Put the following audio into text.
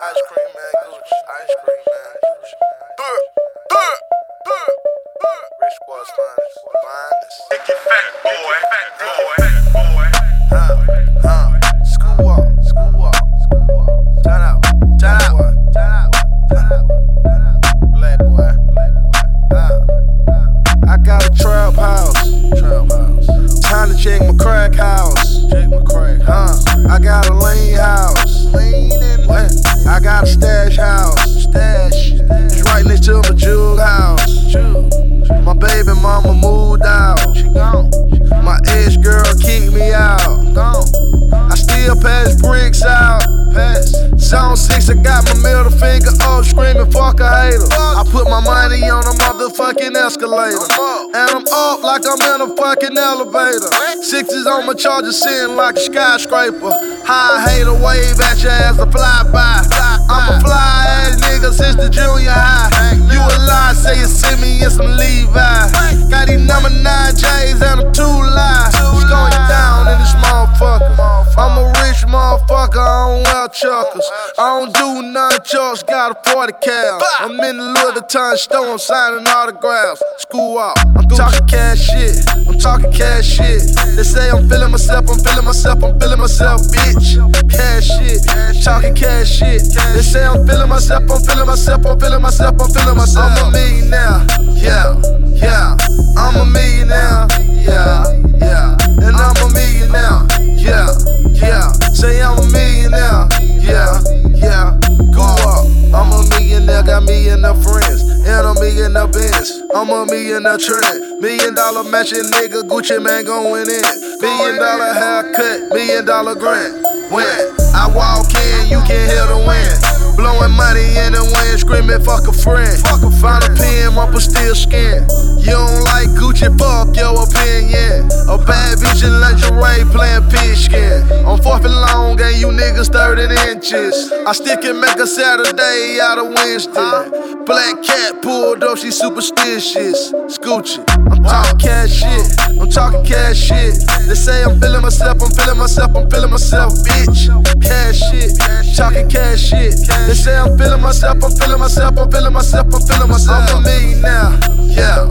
Ice cream man, Gucci. Ice cream man, Gucci. Burr, burr, burr, burr. Rich squad's finest, finest. Fat boy, fat boy, fat house, stash. It's right next to my jug house. My baby mama moved out, she gone. My ex girl kicked me out, gone. I still pass bricks out. Pass. Zone 6, I got my middle finger up, screaming, fuck a hater. I put my money on a motherfucking escalator. And I'm up like I'm in a fucking elevator. Sixes on my charger, sitting like a skyscraper. High hater, wave at your ass to fly by. The junior high. You a lie, say you see me in some Levi. Got these number nine J's and I'm too live. It's going down in this motherfucker. I'm a rich motherfucker, I don't wear chuckers. I don't do none chucks, got a 40 cal. I'm in the Louis Vuitton store, I'm signing autographs. School out, I'm talking cash shit. I'm talking cash shit. They say I'm feeling myself, I'm feeling myself, I'm feeling myself, bitch. Say I'm feeling myself, I'm feeling myself, I'm feeling myself, I'm feeling myself. I'm a millionaire, yeah, yeah. I'm a millionaire, yeah, yeah. And I'm a millionaire, yeah, yeah. Say I'm a millionaire, yeah, yeah. Go up, I'm a millionaire, got millionaire friends, and I'm a millionaire Benz. I'm a millionaire trend, million dollar matching nigga, Gucci Mane going in. Million dollar haircut, million dollar grant. When I walk in, you can hear the wind. Blowing money in the wind, screaming, fuck a friend. Find a pen, up a steel skin. You don't like Gucci, fuck your opinion. A bad bitch in lingerie playing pigskin. I'm fourth and long, and you niggas 30 inches. I stick can make a Saturday out of Wednesday. Black cat pulled up, she superstitious. Scoochie, I'm talking cash shit. I'm talking cash shit. Say I'm feeling myself, I'm feeling myself, I'm feeling myself, bitch. Cash shit, talking cash shit. They say I'm feeling myself, I'm feeling myself, I'm feeling myself, I'm feeling myself. I'm a millionaire, yeah,